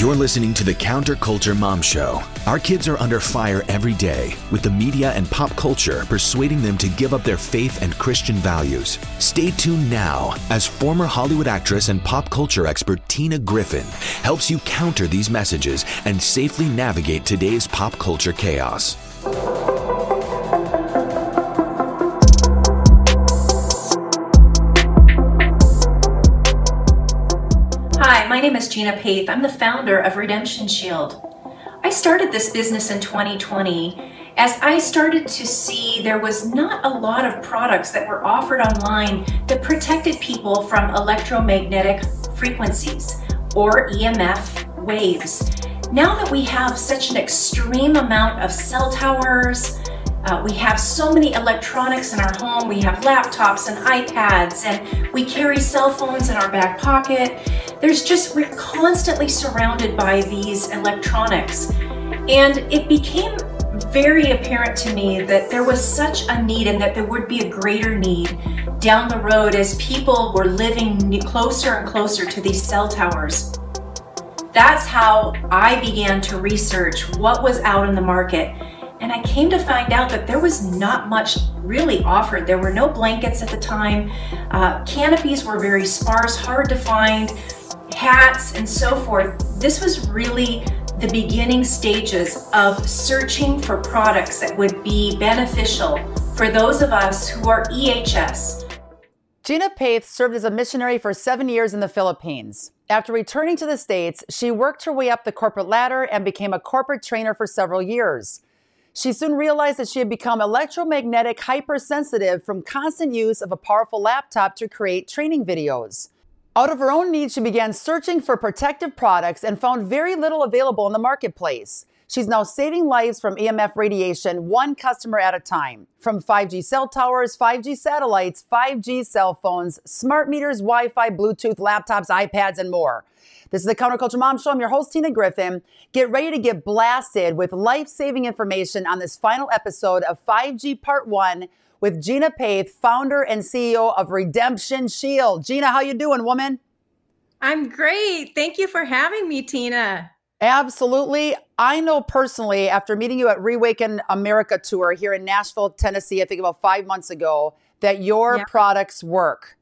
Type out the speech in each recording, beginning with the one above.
You're listening to the Counterculture Mom Show. Our kids are under fire every day, with the media and pop culture persuading them to give up their faith and Christian values. Stay tuned now as former Hollywood actress and pop culture expert Tina Griffin helps you counter these messages and safely navigate today's pop culture chaos. Name is Gina Paeth. I'm the founder of Redemption Shield. I started this business in 2020 as I started to see there was not a lot of products that were offered online that protected people from electromagnetic frequencies or EMF waves. Now that we have such an extreme amount of cell towers, uh, we have so many electronics in our home. We have laptops and iPads, and we carry cell phones in our back pocket. There's just, we're constantly surrounded by these electronics. And it became very apparent to me that there was such a need and that there would be a greater need down the road as people were living closer and closer to these cell towers. That's how I began to research what was out in the market and I came to find out that there was not much really offered. There were no blankets at the time. Uh, canopies were very sparse, hard to find, hats, and so forth. This was really the beginning stages of searching for products that would be beneficial for those of us who are EHS. Gina Paeth served as a missionary for seven years in the Philippines. After returning to the States, she worked her way up the corporate ladder and became a corporate trainer for several years. She soon realized that she had become electromagnetic hypersensitive from constant use of a powerful laptop to create training videos. Out of her own need, she began searching for protective products and found very little available in the marketplace. She's now saving lives from EMF radiation, one customer at a time. From 5G cell towers, 5G satellites, 5G cell phones, smart meters, Wi Fi, Bluetooth, laptops, iPads, and more. This is the Counterculture Mom Show. I'm your host, Tina Griffin. Get ready to get blasted with life saving information on this final episode of 5G Part 1 with Gina Paeth, founder and CEO of Redemption Shield. Gina, how you doing, woman? I'm great. Thank you for having me, Tina. Absolutely. I know personally, after meeting you at Reawaken America Tour here in Nashville, Tennessee, I think about five months ago, that your yeah. products work.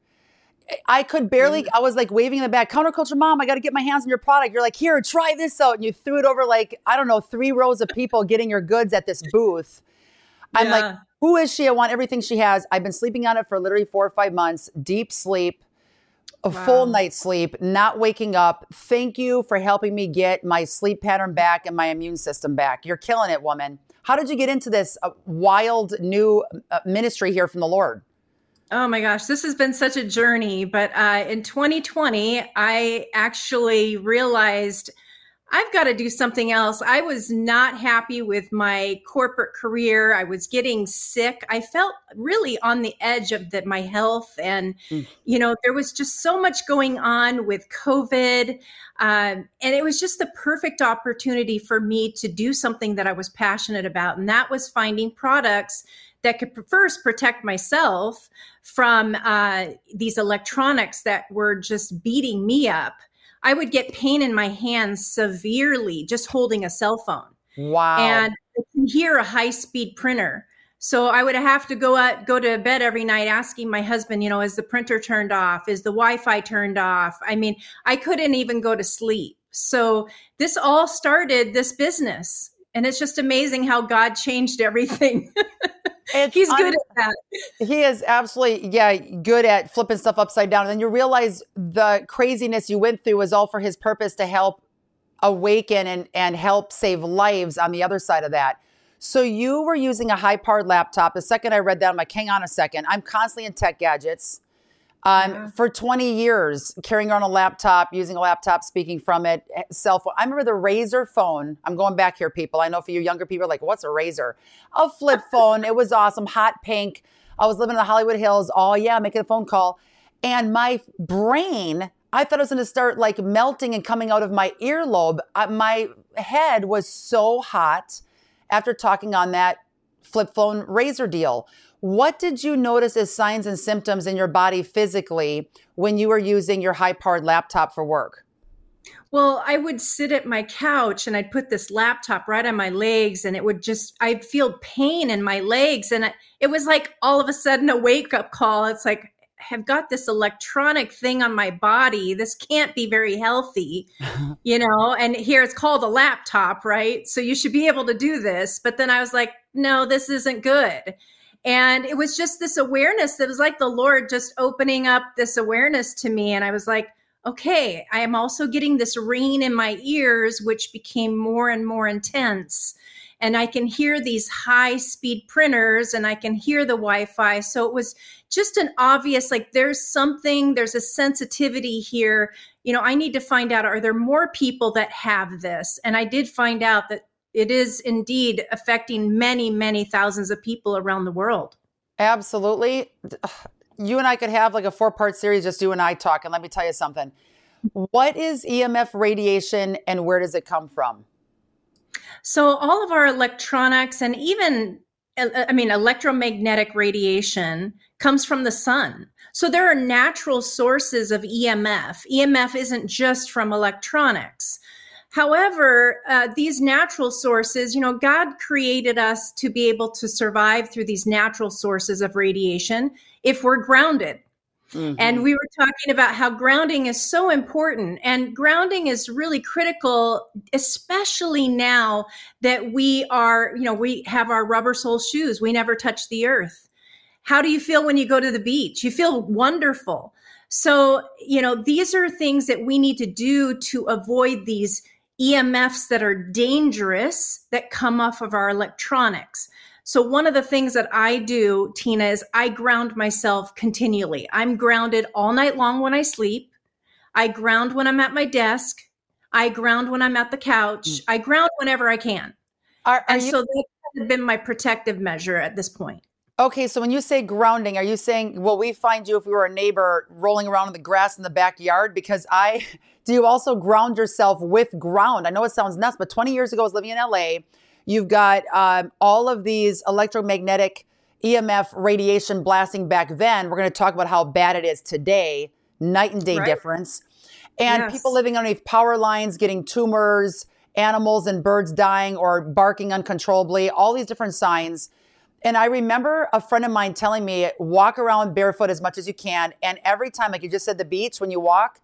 I could barely, I was like waving in the back, counterculture mom, I got to get my hands on your product. You're like, here, try this out. And you threw it over like, I don't know, three rows of people getting your goods at this booth. I'm yeah. like, who is she? I want everything she has. I've been sleeping on it for literally four or five months, deep sleep, a wow. full night's sleep, not waking up. Thank you for helping me get my sleep pattern back and my immune system back. You're killing it, woman. How did you get into this uh, wild new uh, ministry here from the Lord? Oh my gosh, this has been such a journey. But uh, in 2020, I actually realized I've got to do something else. I was not happy with my corporate career. I was getting sick. I felt really on the edge of the, my health. And, mm. you know, there was just so much going on with COVID. Um, and it was just the perfect opportunity for me to do something that I was passionate about. And that was finding products that could first protect myself from uh, these electronics that were just beating me up. I would get pain in my hands severely just holding a cell phone. Wow. And I can hear a high speed printer. So I would have to go out, go to bed every night asking my husband, you know, is the printer turned off? Is the Wi-Fi turned off? I mean, I couldn't even go to sleep. So this all started this business. And it's just amazing how God changed everything. It's He's good un- at that. He is absolutely, yeah, good at flipping stuff upside down. And then you realize the craziness you went through was all for his purpose to help awaken and, and help save lives on the other side of that. So you were using a high powered laptop. The second I read that, I'm like, hang on a second. I'm constantly in tech gadgets. Um, yeah. For 20 years, carrying around a laptop, using a laptop, speaking from it, eh, cell phone. I remember the Razr phone. I'm going back here, people. I know for you younger people, like, what's a Razr? A flip phone. it was awesome, hot pink. I was living in the Hollywood Hills. Oh, yeah, making a phone call. And my brain, I thought it was going to start like melting and coming out of my earlobe. Uh, my head was so hot after talking on that flip phone Razr deal. What did you notice as signs and symptoms in your body physically when you were using your high powered laptop for work? Well, I would sit at my couch and I'd put this laptop right on my legs, and it would just, I'd feel pain in my legs. And it was like all of a sudden a wake up call. It's like, I've got this electronic thing on my body. This can't be very healthy, you know? And here it's called a laptop, right? So you should be able to do this. But then I was like, no, this isn't good. And it was just this awareness that was like the Lord just opening up this awareness to me. And I was like, okay, I am also getting this ringing in my ears, which became more and more intense. And I can hear these high speed printers and I can hear the Wi Fi. So it was just an obvious, like, there's something, there's a sensitivity here. You know, I need to find out are there more people that have this? And I did find out that it is indeed affecting many, many thousands of people around the world. Absolutely you and I could have like a four part series, just you and I talk. And let me tell you something. What is EMF radiation and where does it come from? So, all of our electronics and even, uh, uh, I mean, electromagnetic radiation comes from the sun. So, there are natural sources of EMF. EMF isn't just from electronics. However, uh, these natural sources, you know, God created us to be able to survive through these natural sources of radiation if we're grounded. Mm-hmm. And we were talking about how grounding is so important. And grounding is really critical, especially now that we are, you know, we have our rubber sole shoes. We never touch the earth. How do you feel when you go to the beach? You feel wonderful. So, you know, these are things that we need to do to avoid these EMFs that are dangerous that come off of our electronics. So, one of the things that I do, Tina, is I ground myself continually. I'm grounded all night long when I sleep. I ground when I'm at my desk. I ground when I'm at the couch. Mm. I ground whenever I can. Are, are and you- so that's been my protective measure at this point. Okay, so when you say grounding, are you saying, will we find you if we were a neighbor rolling around in the grass in the backyard? Because I, do you also ground yourself with ground? I know it sounds nuts, but 20 years ago, I was living in LA. You've got um, all of these electromagnetic EMF radiation blasting back then. We're going to talk about how bad it is today, night and day right. difference. And yes. people living underneath power lines getting tumors, animals and birds dying or barking uncontrollably, all these different signs. And I remember a friend of mine telling me, walk around barefoot as much as you can. And every time, like you just said, the beach, when you walk,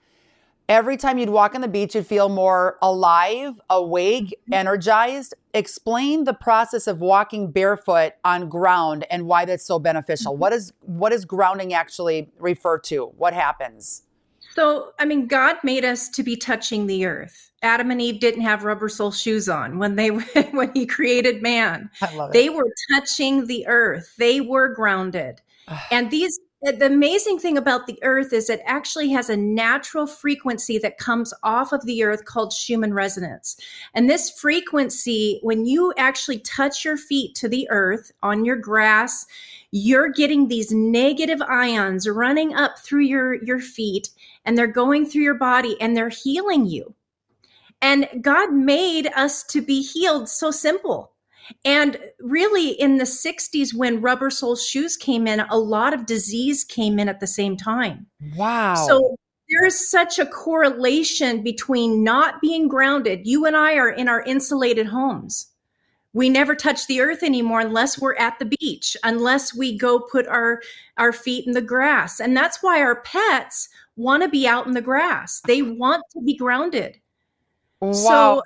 every time you'd walk on the beach, you'd feel more alive, awake, mm-hmm. energized. Explain the process of walking barefoot on ground and why that's so beneficial. Mm-hmm. What is what grounding actually refer to? What happens? So, I mean, God made us to be touching the earth. Adam and Eve didn't have rubber sole shoes on when they when he created man. They were touching the earth. They were grounded. and these the amazing thing about the earth is it actually has a natural frequency that comes off of the earth called Schumann resonance. And this frequency, when you actually touch your feet to the earth on your grass, you're getting these negative ions running up through your, your feet and they're going through your body and they're healing you. And God made us to be healed so simple. And really, in the 60s, when rubber sole shoes came in, a lot of disease came in at the same time. Wow. So there's such a correlation between not being grounded. You and I are in our insulated homes. We never touch the earth anymore unless we're at the beach, unless we go put our, our feet in the grass. And that's why our pets want to be out in the grass. They want to be grounded. Wow. So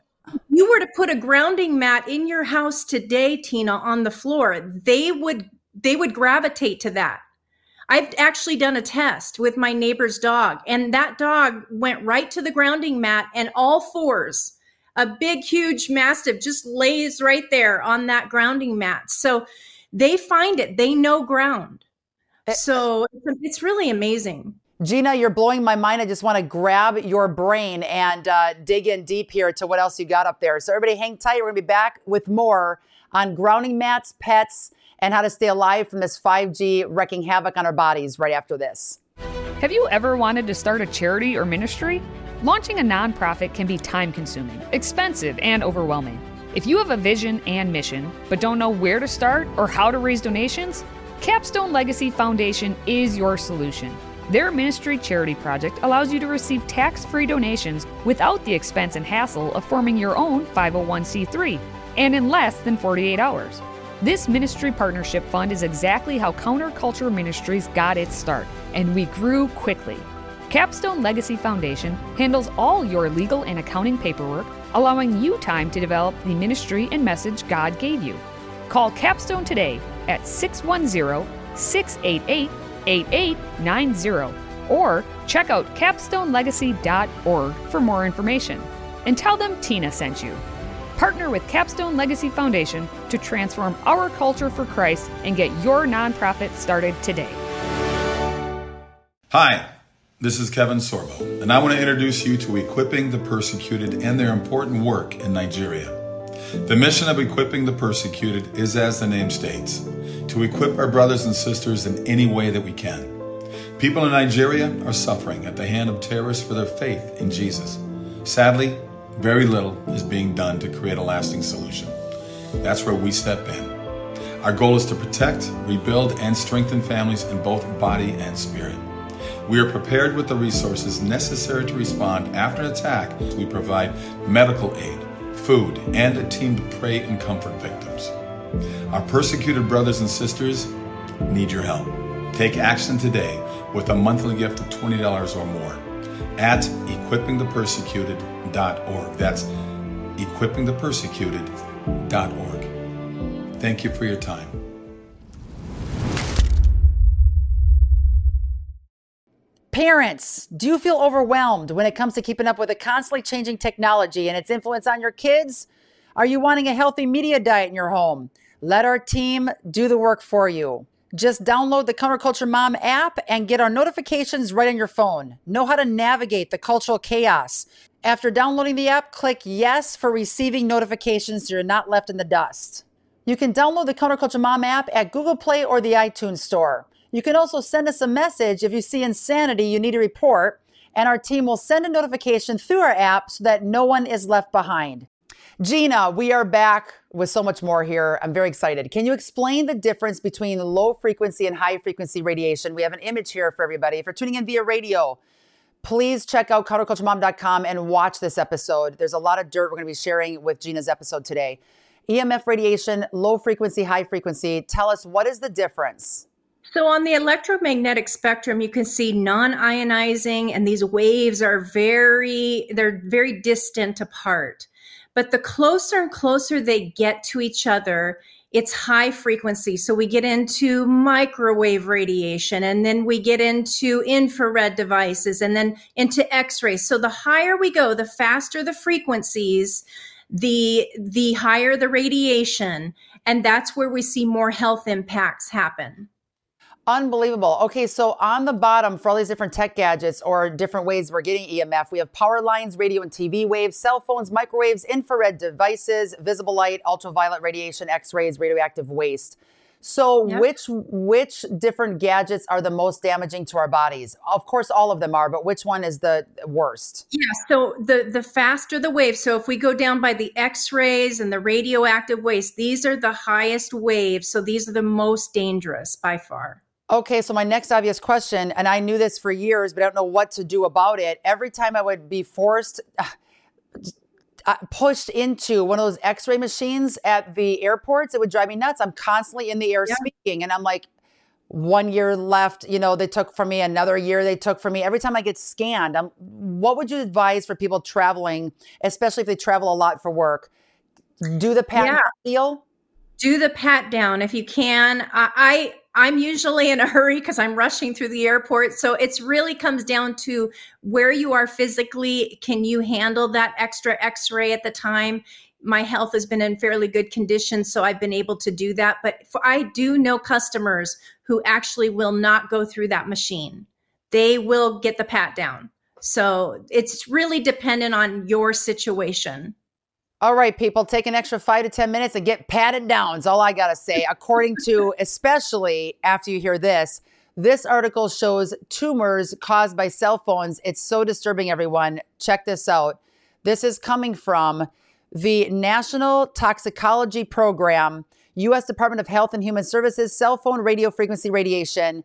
you were to put a grounding mat in your house today, Tina, on the floor, they would they would gravitate to that. I've actually done a test with my neighbor's dog, and that dog went right to the grounding mat and all fours. A big, huge mastiff just lays right there on that grounding mat. So they find it, they know ground. Eh, so it's really amazing. Gina, you're blowing my mind. I just want to grab your brain and uh, dig in deep here to what else you got up there. So, everybody, hang tight. We're going to be back with more on grounding mats, pets, and how to stay alive from this 5G wrecking havoc on our bodies right after this. Have you ever wanted to start a charity or ministry? Launching a nonprofit can be time consuming, expensive, and overwhelming. If you have a vision and mission, but don't know where to start or how to raise donations, Capstone Legacy Foundation is your solution. Their ministry charity project allows you to receive tax free donations without the expense and hassle of forming your own 501c3 and in less than 48 hours. This ministry partnership fund is exactly how Counterculture Ministries got its start, and we grew quickly. Capstone Legacy Foundation handles all your legal and accounting paperwork, allowing you time to develop the ministry and message God gave you. Call Capstone today at 610 688 8890 or check out capstonelegacy.org for more information. And tell them Tina sent you. Partner with Capstone Legacy Foundation to transform our culture for Christ and get your nonprofit started today. Hi, this is Kevin Sorbo, and I want to introduce you to Equipping the Persecuted and their important work in Nigeria. The mission of Equipping the Persecuted is, as the name states, to equip our brothers and sisters in any way that we can. People in Nigeria are suffering at the hand of terrorists for their faith in Jesus. Sadly, very little is being done to create a lasting solution. That's where we step in. Our goal is to protect, rebuild, and strengthen families in both body and spirit. We are prepared with the resources necessary to respond after an attack. We provide medical aid, food, and a team to pray and comfort victims. Our persecuted brothers and sisters need your help. Take action today with a monthly gift of $20 or more at equippingthepersecuted.org. That's equippingthepersecuted.org. Thank you for your time. Parents, do you feel overwhelmed when it comes to keeping up with the constantly changing technology and its influence on your kids? Are you wanting a healthy media diet in your home? Let our team do the work for you. Just download the Counterculture Mom app and get our notifications right on your phone. Know how to navigate the cultural chaos. After downloading the app, click yes for receiving notifications so you're not left in the dust. You can download the Counterculture Mom app at Google Play or the iTunes Store. You can also send us a message if you see insanity you need to report, and our team will send a notification through our app so that no one is left behind. Gina, we are back with so much more here. I'm very excited. Can you explain the difference between low frequency and high frequency radiation? We have an image here for everybody. If you're tuning in via radio, please check out counterculturemom.com and watch this episode. There's a lot of dirt we're going to be sharing with Gina's episode today. EMF radiation, low frequency, high frequency. Tell us what is the difference? So, on the electromagnetic spectrum, you can see non ionizing, and these waves are very, they're very distant apart. But the closer and closer they get to each other, it's high frequency. So we get into microwave radiation and then we get into infrared devices and then into x-rays. So the higher we go, the faster the frequencies, the the higher the radiation and that's where we see more health impacts happen. Unbelievable. Okay, so on the bottom for all these different tech gadgets or different ways we're getting EMF, we have power lines, radio and TV waves, cell phones, microwaves, infrared devices, visible light, ultraviolet radiation, X-rays, radioactive waste. So yep. which which different gadgets are the most damaging to our bodies? Of course all of them are, but which one is the worst? Yeah, so the the faster the wave. So if we go down by the X-rays and the radioactive waste, these are the highest waves, so these are the most dangerous by far. Okay, so my next obvious question, and I knew this for years, but I don't know what to do about it. Every time I would be forced, uh, pushed into one of those x ray machines at the airports, it would drive me nuts. I'm constantly in the air yeah. speaking, and I'm like, one year left, you know, they took from me, another year they took from me. Every time I get scanned, I'm, what would you advise for people traveling, especially if they travel a lot for work? Do the pat yeah. deal? Do the pat down if you can. I I'm usually in a hurry because I'm rushing through the airport. So it's really comes down to where you are physically. Can you handle that extra x ray at the time? My health has been in fairly good condition, so I've been able to do that. But for, I do know customers who actually will not go through that machine, they will get the pat down. So it's really dependent on your situation. All right, people, take an extra five to 10 minutes and get patted down, is all I got to say. According to, especially after you hear this, this article shows tumors caused by cell phones. It's so disturbing, everyone. Check this out. This is coming from the National Toxicology Program, U.S. Department of Health and Human Services, cell phone radio frequency radiation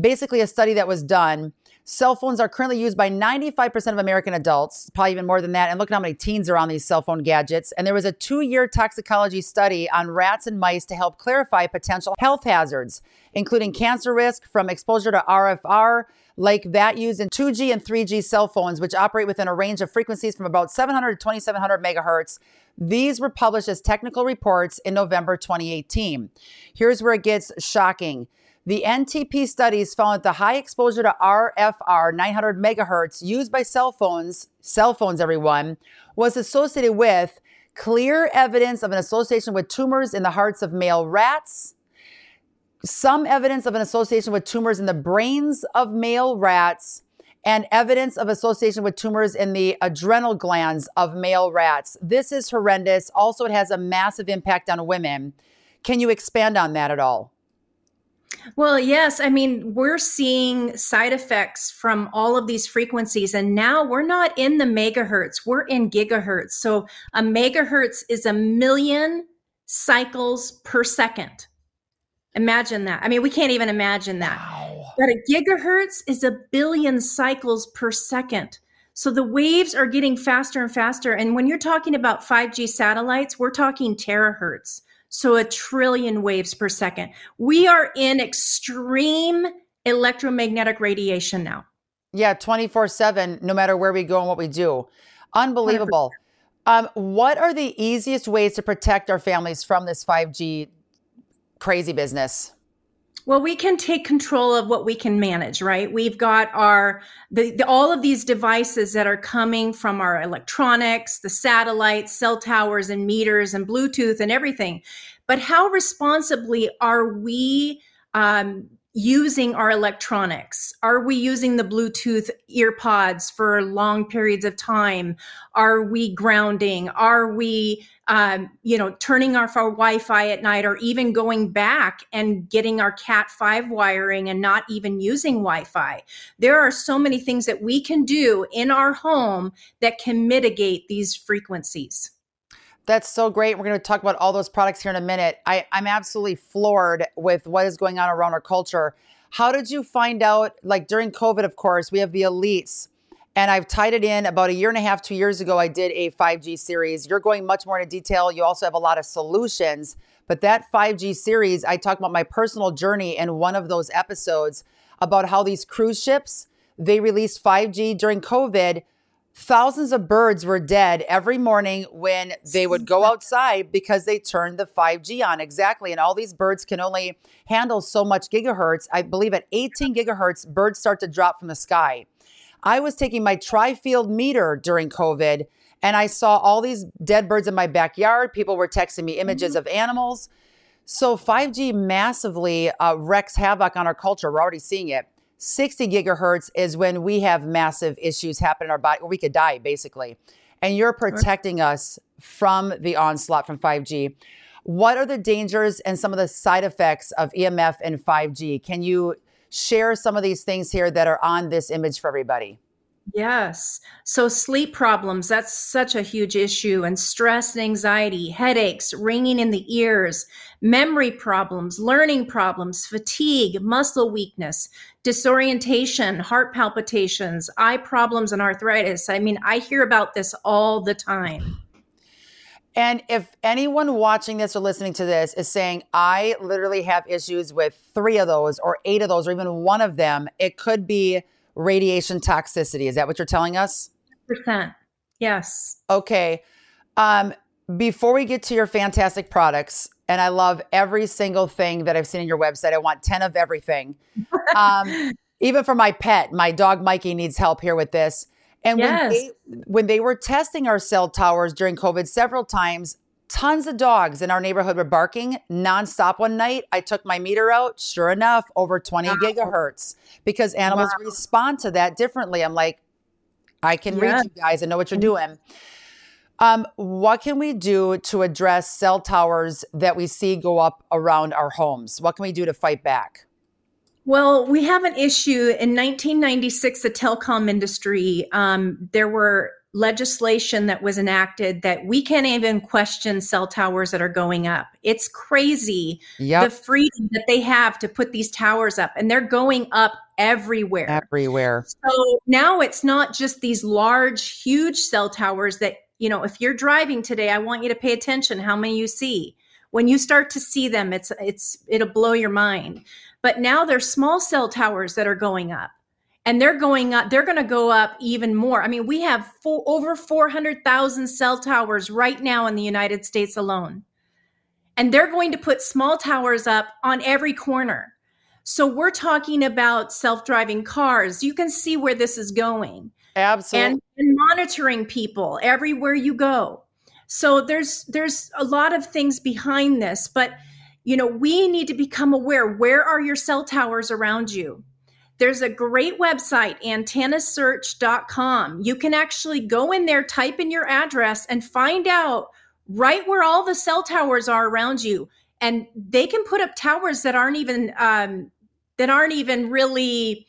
basically a study that was done. Cell phones are currently used by 95% of American adults, probably even more than that. And look at how many teens are on these cell phone gadgets. And there was a two year toxicology study on rats and mice to help clarify potential health hazards, including cancer risk from exposure to RFR, like that used in 2G and 3G cell phones, which operate within a range of frequencies from about 700 to 2700 megahertz. These were published as technical reports in November 2018. Here's where it gets shocking. The NTP studies found that the high exposure to RFR 900 megahertz used by cell phones, cell phones, everyone, was associated with clear evidence of an association with tumors in the hearts of male rats, some evidence of an association with tumors in the brains of male rats, and evidence of association with tumors in the adrenal glands of male rats. This is horrendous. Also, it has a massive impact on women. Can you expand on that at all? Well, yes. I mean, we're seeing side effects from all of these frequencies. And now we're not in the megahertz, we're in gigahertz. So a megahertz is a million cycles per second. Imagine that. I mean, we can't even imagine that. Wow. But a gigahertz is a billion cycles per second. So the waves are getting faster and faster. And when you're talking about 5G satellites, we're talking terahertz so a trillion waves per second. We are in extreme electromagnetic radiation now. Yeah, 24 7, no matter where we go and what we do. Unbelievable. Um, what are the easiest ways to protect our families from this 5G crazy business? Well, we can take control of what we can manage, right? We've got our the, the, all of these devices that are coming from our electronics, the satellites, cell towers, and meters, and Bluetooth, and everything. But how responsibly are we um, using our electronics? Are we using the Bluetooth earpods for long periods of time? Are we grounding? Are we, um, you know, turning off our Wi-Fi at night, or even going back and getting our Cat five wiring and not even using Wi-Fi? There are so many things that we can do in our home that can mitigate these frequencies. That's so great. We're going to talk about all those products here in a minute. I, I'm absolutely floored with what is going on around our culture. How did you find out? Like during COVID, of course, we have the elites, and I've tied it in about a year and a half, two years ago. I did a 5G series. You're going much more into detail. You also have a lot of solutions. But that 5G series, I talk about my personal journey in one of those episodes about how these cruise ships they released 5G during COVID Thousands of birds were dead every morning when they would go outside because they turned the 5G on. Exactly. And all these birds can only handle so much gigahertz. I believe at 18 gigahertz, birds start to drop from the sky. I was taking my TriField meter during COVID and I saw all these dead birds in my backyard. People were texting me images mm-hmm. of animals. So 5G massively uh, wreaks havoc on our culture. We're already seeing it. 60 gigahertz is when we have massive issues happen in our body, or we could die basically. And you're protecting us from the onslaught from 5G. What are the dangers and some of the side effects of EMF and 5G? Can you share some of these things here that are on this image for everybody? Yes. So sleep problems, that's such a huge issue, and stress and anxiety, headaches, ringing in the ears, memory problems, learning problems, fatigue, muscle weakness, disorientation, heart palpitations, eye problems, and arthritis. I mean, I hear about this all the time. And if anyone watching this or listening to this is saying, I literally have issues with three of those, or eight of those, or even one of them, it could be radiation toxicity. Is that what you're telling us? Percent. Yes. Okay. Um, before we get to your fantastic products, and I love every single thing that I've seen in your website. I want 10 of everything. Um, even for my pet, my dog Mikey needs help here with this. And yes. when, they, when they were testing our cell towers during COVID several times, tons of dogs in our neighborhood were barking nonstop one night. I took my meter out. Sure enough, over 20 wow. gigahertz because animals wow. respond to that differently. I'm like, I can yeah. read you guys and know what you're mm-hmm. doing. Um, what can we do to address cell towers that we see go up around our homes? What can we do to fight back? Well, we have an issue in 1996. The telecom industry, um, there were legislation that was enacted that we can't even question cell towers that are going up. It's crazy yep. the freedom that they have to put these towers up, and they're going up everywhere. Everywhere. So now it's not just these large, huge cell towers that, you know, if you're driving today, I want you to pay attention how many you see. When you start to see them, it's it's it'll blow your mind. But now there's small cell towers that are going up and they're going up they're going to go up even more. I mean we have four, over 400000 cell towers right now in the united states alone. And they're going to put small towers up on every corner. So we're talking about self-driving cars. You can see where this is going. Absolutely and, and monitoring people everywhere you go. So there's there's a lot of things behind this but you know we need to become aware. Where are your cell towers around you there's a great website, antennasearch.com. You can actually go in there, type in your address, and find out right where all the cell towers are around you. And they can put up towers that aren't even um, that aren't even really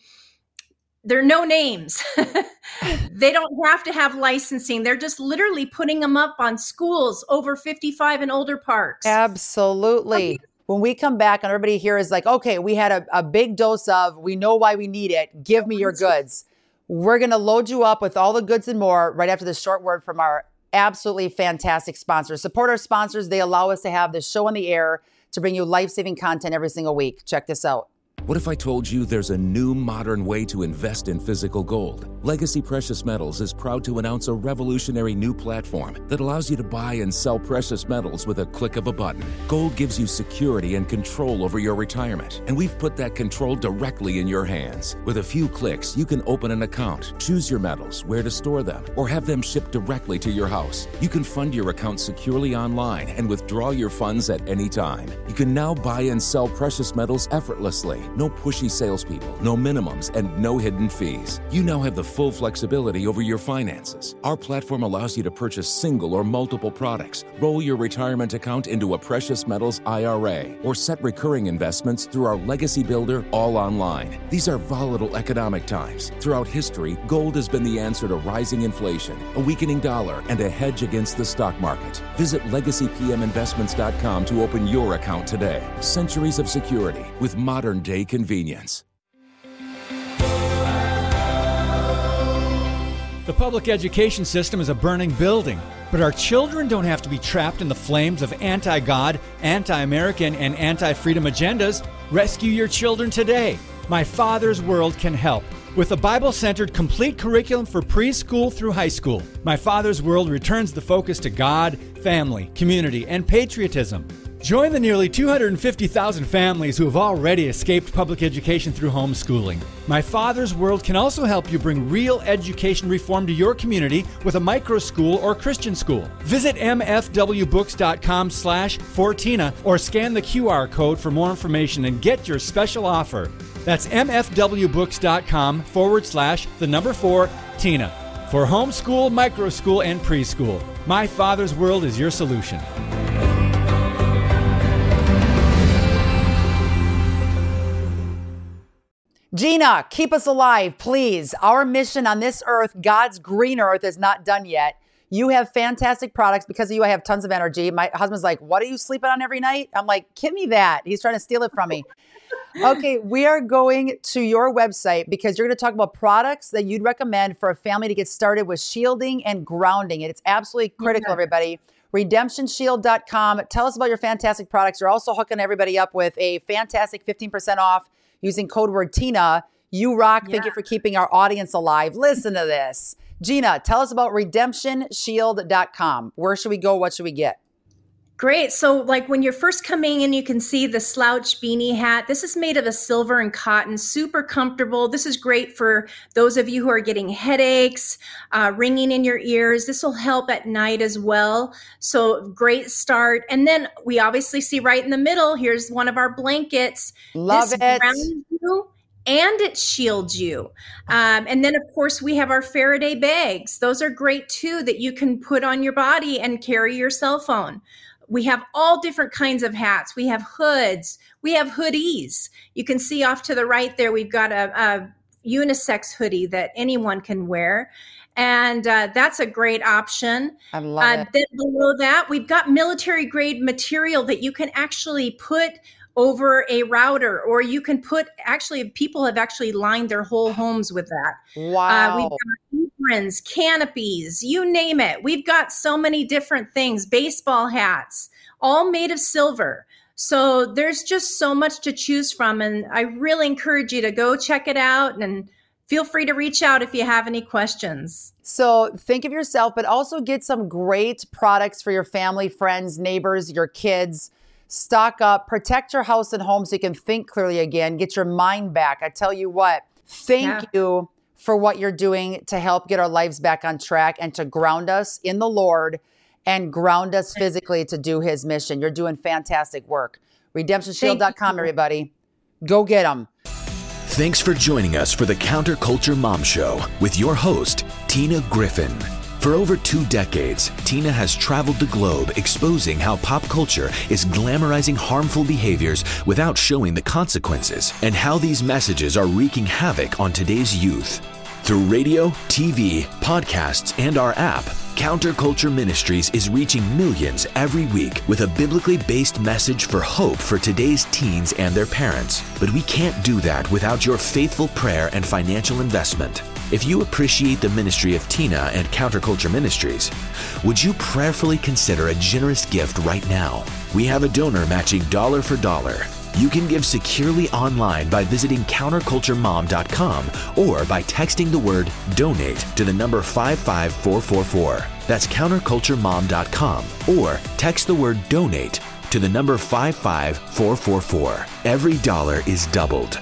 they're no names. they don't have to have licensing. They're just literally putting them up on schools over 55 and older parks. Absolutely when we come back and everybody here is like, okay, we had a, a big dose of, we know why we need it. Give me your goods. We're going to load you up with all the goods and more right after this short word from our absolutely fantastic sponsors. Support our sponsors. They allow us to have this show on the air to bring you life saving content every single week. Check this out. What if I told you there's a new modern way to invest in physical gold? Legacy Precious Metals is proud to announce a revolutionary new platform that allows you to buy and sell precious metals with a click of a button. Gold gives you security and control over your retirement, and we've put that control directly in your hands. With a few clicks, you can open an account, choose your metals, where to store them, or have them shipped directly to your house. You can fund your account securely online and withdraw your funds at any time. You can now buy and sell precious metals effortlessly no pushy salespeople, no minimums, and no hidden fees. You now have the full flexibility over your finances. Our platform allows you to purchase single or multiple products, roll your retirement account into a precious metals IRA, or set recurring investments through our Legacy Builder all online. These are volatile economic times. Throughout history, gold has been the answer to rising inflation, a weakening dollar, and a hedge against the stock market. Visit legacypminvestments.com to open your account today. Centuries of security with modern day convenience. The public education system is a burning building, but our children don't have to be trapped in the flames of anti God, anti American, and anti freedom agendas. Rescue your children today. My Father's World can help. With a Bible centered complete curriculum for preschool through high school, My Father's World returns the focus to God, family, community, and patriotism. Join the nearly 250,000 families who have already escaped public education through homeschooling. My Father's World can also help you bring real education reform to your community with a micro school or Christian school. Visit mfwbooks.com slash Fortina or scan the QR code for more information and get your special offer. That's mfwbooks.com forward slash the number four Tina. For homeschool, micro school, and preschool, My Father's World is your solution. Gina, keep us alive, please. Our mission on this earth, God's green earth, is not done yet. You have fantastic products. Because of you, I have tons of energy. My husband's like, What are you sleeping on every night? I'm like, Give me that. He's trying to steal it from me. okay, we are going to your website because you're going to talk about products that you'd recommend for a family to get started with shielding and grounding. And it's absolutely critical, yeah. everybody. Redemptionshield.com. Tell us about your fantastic products. You're also hooking everybody up with a fantastic 15% off using code word Tina. You rock. Yeah. Thank you for keeping our audience alive. Listen to this. Gina, tell us about redemptionshield.com. Where should we go? What should we get? Great. So, like when you're first coming in, you can see the slouch beanie hat. This is made of a silver and cotton, super comfortable. This is great for those of you who are getting headaches, uh, ringing in your ears. This will help at night as well. So, great start. And then we obviously see right in the middle, here's one of our blankets. Love this it. You and it shields you. Um, and then, of course, we have our Faraday bags. Those are great too that you can put on your body and carry your cell phone we have all different kinds of hats. We have hoods. We have hoodies. You can see off to the right there, we've got a, a unisex hoodie that anyone can wear. and uh, that's a great option. I love Uh, it. then below that, we've got military grade material that you can actually put over a router, or you can put. Actually, people have actually lined their whole homes with that. Wow. Uh, we've got aprons, canopies, you name it. We've got so many different things. Baseball hats, all made of silver. So there's just so much to choose from, and I really encourage you to go check it out and feel free to reach out if you have any questions. So think of yourself, but also get some great products for your family, friends, neighbors, your kids. Stock up, protect your house and home so you can think clearly again, get your mind back. I tell you what, thank Yeah. you for what you're doing to help get our lives back on track and to ground us in the Lord and ground us physically to do his mission. You're doing fantastic work. RedemptionShield.com, everybody. Go get them. Thanks for joining us for the Counterculture Mom Show with your host, Tina Griffin. For over two decades, Tina has traveled the globe exposing how pop culture is glamorizing harmful behaviors without showing the consequences, and how these messages are wreaking havoc on today's youth. Through radio, TV, podcasts, and our app, Counterculture Ministries is reaching millions every week with a biblically based message for hope for today's teens and their parents. But we can't do that without your faithful prayer and financial investment. If you appreciate the ministry of Tina and Counterculture Ministries, would you prayerfully consider a generous gift right now? We have a donor matching dollar for dollar. You can give securely online by visiting counterculturemom.com or by texting the word donate to the number 55444. That's counterculturemom.com or text the word donate to the number 55444. Every dollar is doubled.